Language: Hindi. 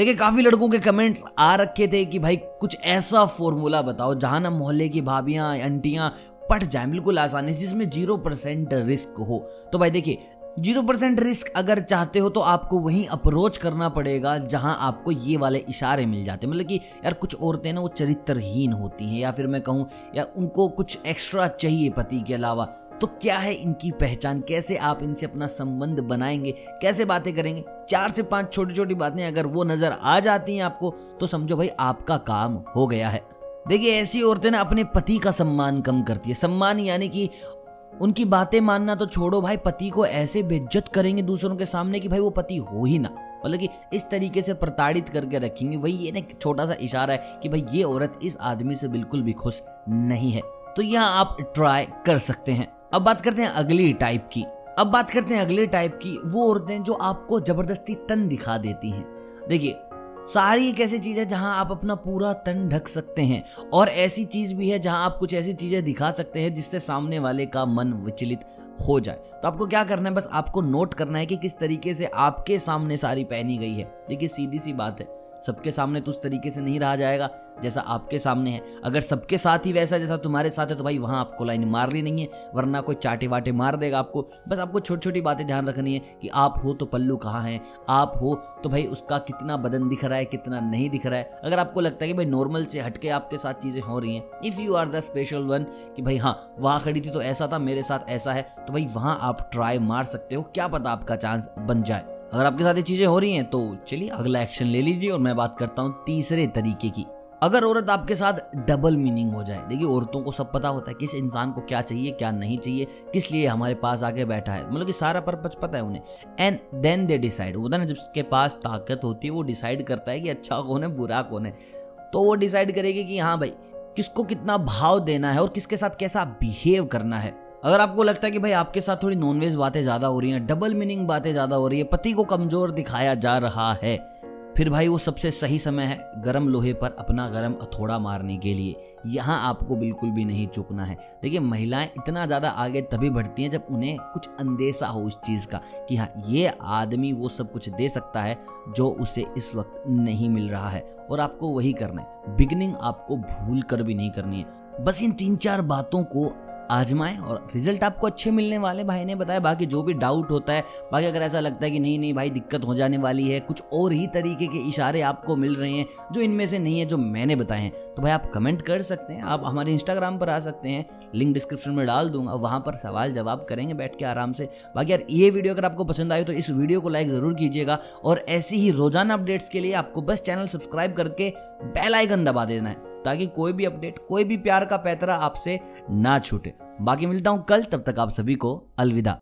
देखिए, काफ़ी लड़कों के कमेंट्स आ रखे थे कि भाई, कुछ ऐसा फॉर्मूला बताओ जहाँ ना मोहल्ले की भाभियाँ, आंटियाँ पट जाए, बिल्कुल आसानी से, जिसमें ज़ीरो परसेंट रिस्क हो। तो भाई देखिए ज़ीरो परसेंट रिस्क अगर चाहते हो तो आपको वहीं अप्रोच करना पड़ेगा जहाँ आपको ये वाले इशारे मिल जाते हैं। मतलब कि यार, कुछ औरतें ना वो चरित्रहीन होती हैं, या फिर मैं कहूँ, या उनको कुछ एक्स्ट्रा चाहिए पति के अलावा तो क्या है इनकी पहचान? कैसे आप इनसे अपना संबंध बनाएँगे? कैसे बातें करेंगे? चार से पाँच छोटी छोटी बातें अगर वो नज़र आ जाती हैं आपको तो समझो भाई आपका काम हो गया है। देखिए, ऐसी औरतें ना अपने पति का सम्मान कम करती है। सम्मान यानी कि उनकी बातें मानना तो छोड़ो भाई, पति को ऐसे बेज्जत करेंगे दूसरों के सामने कि भाई वो पति हो ही ना। मतलब कि इस तरीके से प्रताड़ित करके रखेंगे। वही ये ना छोटा सा इशारा है कि भाई ये औरत इस आदमी से बिल्कुल भी खुश नहीं है। तो यहाँ आप ट्राई कर सकते हैं। अब बात करते हैं अगली टाइप की। अब बात करते हैं अगले टाइप की, वो औरतें जो आपको ज़बरदस्ती तन दिखा देती हैं। देखिए, सारी एक ऐसी चीज़ है जहाँ आप अपना पूरा तन ढक सकते हैं और ऐसी चीज़ भी है जहाँ आप कुछ ऐसी चीज़ें दिखा सकते हैं जिससे सामने वाले का मन विचलित हो जाए। तो आपको क्या करना है? बस आपको नोट करना है कि किस तरीके से आपके सामने साड़ी पहनी गई है। देखिए, सीधी सी बात है। सबके सामने तो उस तरीके से नहीं रहा जाएगा जैसा आपके सामने है। अगर सबके साथ ही वैसा जैसा तुम्हारे साथ है तो भाई वहाँ आपको लाइन मारनी नहीं है, वरना कोई चाटे वाटे मार देगा आपको। बस आपको छोटी छोटी बातें ध्यान रखनी है कि आप हो तो पल्लू कहाँ है, आप हो तो भाई उसका कितना बदन दिख रहा है, कितना नहीं दिख रहा है। अगर आपको लगता है कि भाई नॉर्मल से हटके आपके साथ चीज़ें हो रही हैं if you are the special one कि भाई हाँ वहाँ खड़ी थी तो ऐसा था, मेरे साथ ऐसा है तो भाई वहाँ आप ट्राई मार सकते हो, क्या पता आपका चांस बन जाए। अगर आपके साथ ये चीज़ें हो रही हैं तो चलिए अगला एक्शन ले लीजिए और मैं बात करता हूँ तीसरे तरीके की। अगर औरत आपके साथ डबल मीनिंग हो जाए, देखिए औरतों को सब पता होता है किस इंसान को क्या चाहिए, क्या नहीं चाहिए, किस लिए हमारे पास आके बैठा है मतलब कि सारा पर्पज पता है उन्हें। एंड देन दे डिसाइड होता है ना जिसके पास ताकत होती है, वो डिसाइड करता है कि अच्छा कौन है, बुरा कौन है। तो वो डिसाइड करेगी कि हाँ भाई, किसको कितना भाव देना है और किसके साथ कैसा बिहेव करना है। अगर आपको लगता है कि भाई आपके साथ थोड़ी नॉनवेज बातें ज़्यादा हो रही हैं डबल मीनिंग बातें ज़्यादा हो रही है, पति को कमज़ोर दिखाया जा रहा है, फिर भाई वो सबसे सही समय है गर्म लोहे पर अपना गर्म अथोड़ा मारने के लिए। यहाँ आपको बिल्कुल भी नहीं चुकना है। देखिए, महिलाएँ इतना ज़्यादा आगे तभी बढ़ती हैं जब उन्हें कुछ अंदेशा हो इस चीज़ का कि हाँ ये आदमी वो सब कुछ दे सकता है जो उसे इस वक्त नहीं मिल रहा है। और आपको वही करना है। बिगनिंग आपको भूल कर भी नहीं करनी है। बस इन तीन चार बातों को आजमाएँ और रिज़ल्ट आपको अच्छे मिलने वाले। भाई ने बताया, बाकी जो भी डाउट होता है, बाकी अगर ऐसा लगता है कि नहीं नहीं भाई दिक्कत हो जाने वाली है, कुछ और ही तरीके के इशारे आपको मिल रहे हैं, जो इनमें से नहीं है, जो मैंने बताए हैं। तो भाई आप कमेंट कर सकते हैं, आप हमारे इंस्टाग्राम पर आ सकते हैं लिंक डिस्क्रिप्शन में डाल दूँगा, वहाँ पर सवाल जवाब करेंगे बैठ के आराम से। बाकी यार, ये वीडियो अगर आपको पसंद आए तो इस वीडियो को लाइक ज़रूर कीजिएगा, और ऐसी ही रोज़ाना अपडेट्स के लिए आपको बस चैनल सब्सक्राइब करके बेल आइकन दबा देना है। ताकि कोई भी अपडेट, कोई भी प्यार का पैतरा आपसे ना छूटे। बाकी मिलता हूँ कल, तब तक आप सभी को अलविदा।